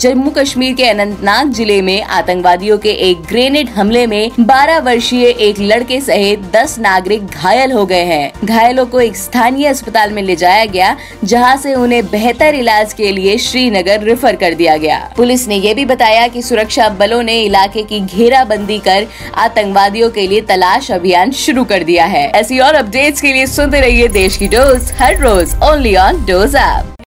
जम्मू कश्मीर के अनंतनाग ज़िले में आतंकवादियों के एक ग्रेनेड हमले में 12 वर्षीय एक लड़के सहित 10 नागरिक घायल हो गए हैं। घायलों को एक स्थानीय अस्पताल में ले जाया गया, जहाँ से उन्हें बेहतर इलाज के लिए श्रीनगर रेफर कर दिया गया। पुलिस ने यह भी बताया कि सुरक्षा बलों ने इलाके की घेराबंदी कर आतंकवादियों के लिए तलाश अभियान शुरू कर दिया है। ऐसी और अपडेट्स के लिए सुनते रहिए देश की डोज, हर रोज ओनली ऑन डोज ऐप